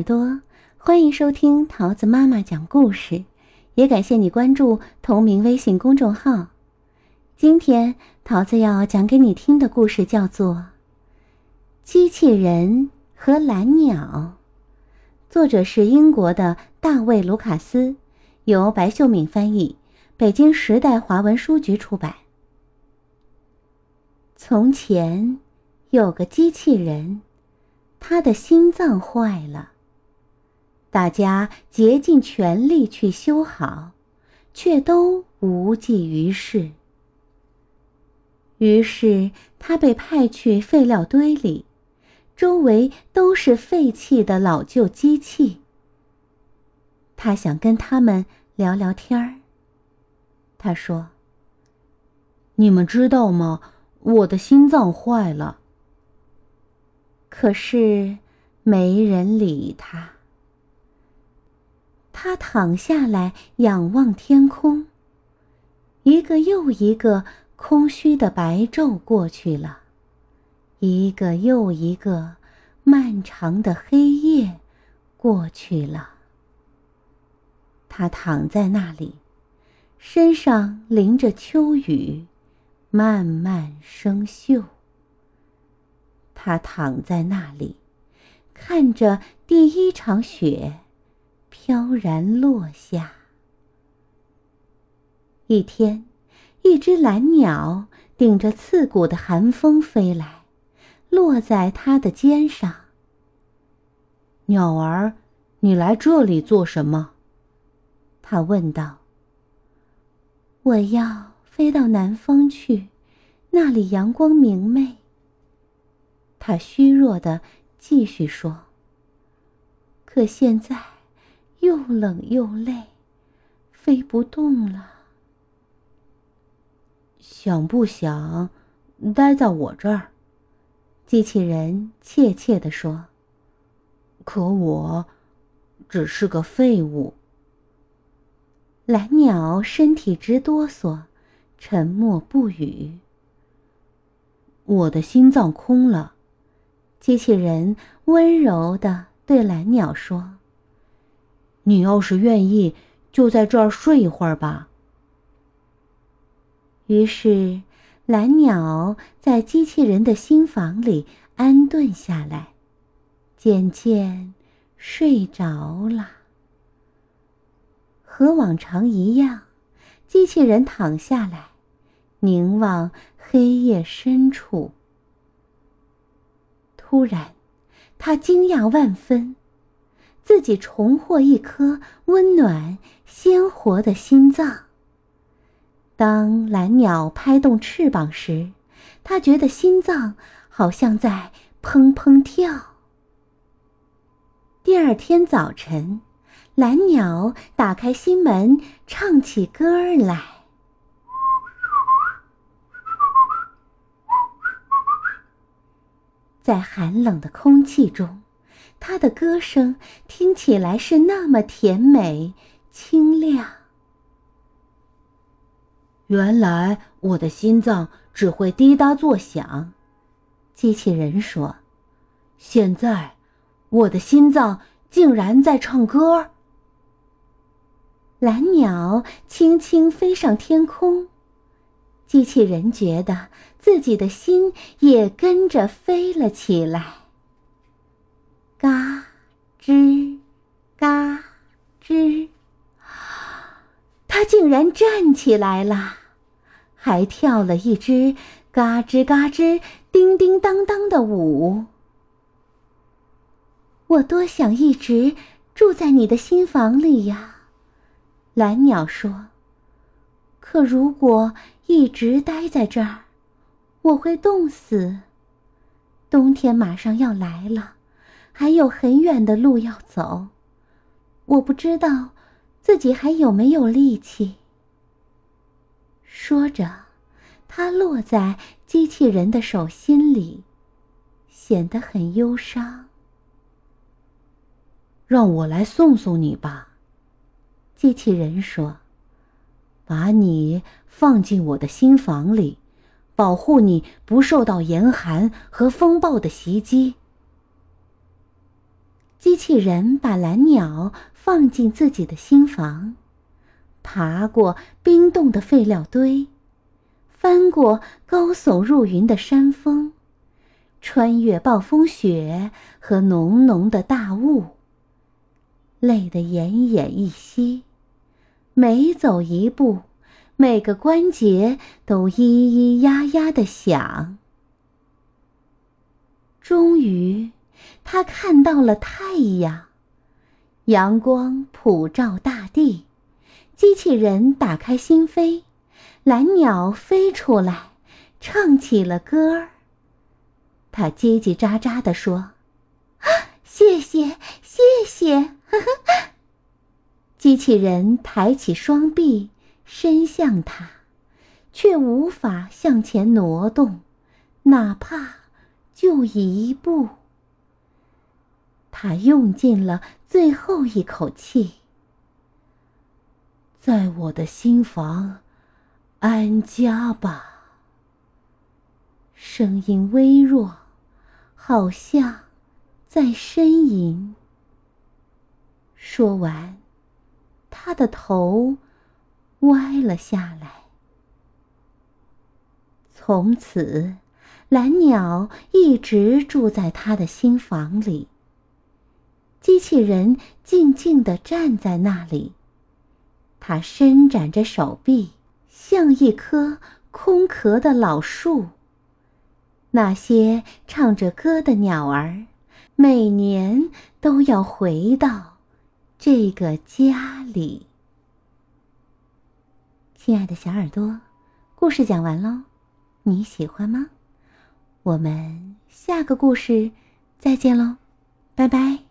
耳朵，欢迎收听桃子妈妈讲故事，也感谢你关注同名微信公众号。今天桃子要讲给你听的故事叫做《机器人和蓝鸟》，作者是英国的大卫·卢卡斯，由白秀敏翻译，北京时代华文书局出版。从前有个机器人。他的心脏坏了。大家竭尽全力去修好，却都无济于事。于是他被派去废料堆里，周围都是废弃的老旧机器。他想跟他们聊聊天儿。他说：“你们知道吗？我的心脏坏了。”可是，没人理他。他躺下来，仰望天空。一个又一个空虚的白昼过去了，一个又一个漫长的黑夜过去了。他躺在那里，身上淋着秋雨，慢慢生锈。他躺在那里，看着第一场雪飘然落下。一天，一只蓝鸟顶着刺骨的寒风飞来，落在他的肩上。鸟儿，你来这里做什么？他问道。我要飞到南方去，那里阳光明媚。他虚弱的继续说：“可现在又冷又累，飞不动了。想不想待在我这儿？”机器人怯怯地说：“可我只是个废物。”蓝鸟身体直哆嗦，沉默不语。我的心脏空了。机器人温柔的对蓝鸟说：“你要是愿意，就在这儿睡一会儿吧。”于是，蓝鸟在机器人的新房里安顿下来，渐渐睡着了。和往常一样，机器人躺下来，凝望黑夜深处。突然，他惊讶万分，自己重获一颗温暖鲜活的心脏。当蓝鸟拍动翅膀时，他觉得心脏好像在砰砰跳。第二天早晨，蓝鸟打开心门，唱起歌来。在寒冷的空气中，他的歌声听起来是那么甜美、清亮。原来我的心脏只会滴答作响，机器人说：“现在，我的心脏竟然在唱歌。”蓝鸟轻轻飞上天空。机器人觉得自己的心也跟着飞了起来。吱，嘎吱，它竟然站起来了，还跳了一支嘎吱嘎吱、叮叮当当的舞。我多想一直住在你的新房里呀，蓝鸟说。可如果一直待在这儿，我会冻死。冬天马上要来了，还有很远的路要走，我不知道自己还有没有力气。说着，他落在机器人的手心里，显得很忧伤。让我来送送你吧，机器人说。把你放进我的新房里，保护你不受到严寒和风暴的袭击。机器人把蓝鸟放进自己的新房，爬过冰冻的废料堆，翻过高耸入云的山峰，穿越暴风雪和浓浓的大雾，累得奄奄一息，每走一步，每个关节都咿咿呀呀的响。终于。他看到了太阳，阳光普照大地，机器人打开心扉，蓝鸟飞出来，唱起了歌儿。他叽叽喳喳地说：“谢谢，谢谢。”机器人抬起双臂，伸向他，却无法向前挪动，哪怕就一步。他用尽了最后一口气，在我的心房安家吧。声音微弱，好像在呻吟。说完，他的头歪了下来。从此，蓝鸟一直住在他的心房里。机器人静静地站在那里，它伸展着手臂，像一棵空壳的老树。那些唱着歌的鸟儿，每年都要回到这个家里。亲爱的小耳朵，故事讲完喽，你喜欢吗？我们下个故事再见喽，拜拜。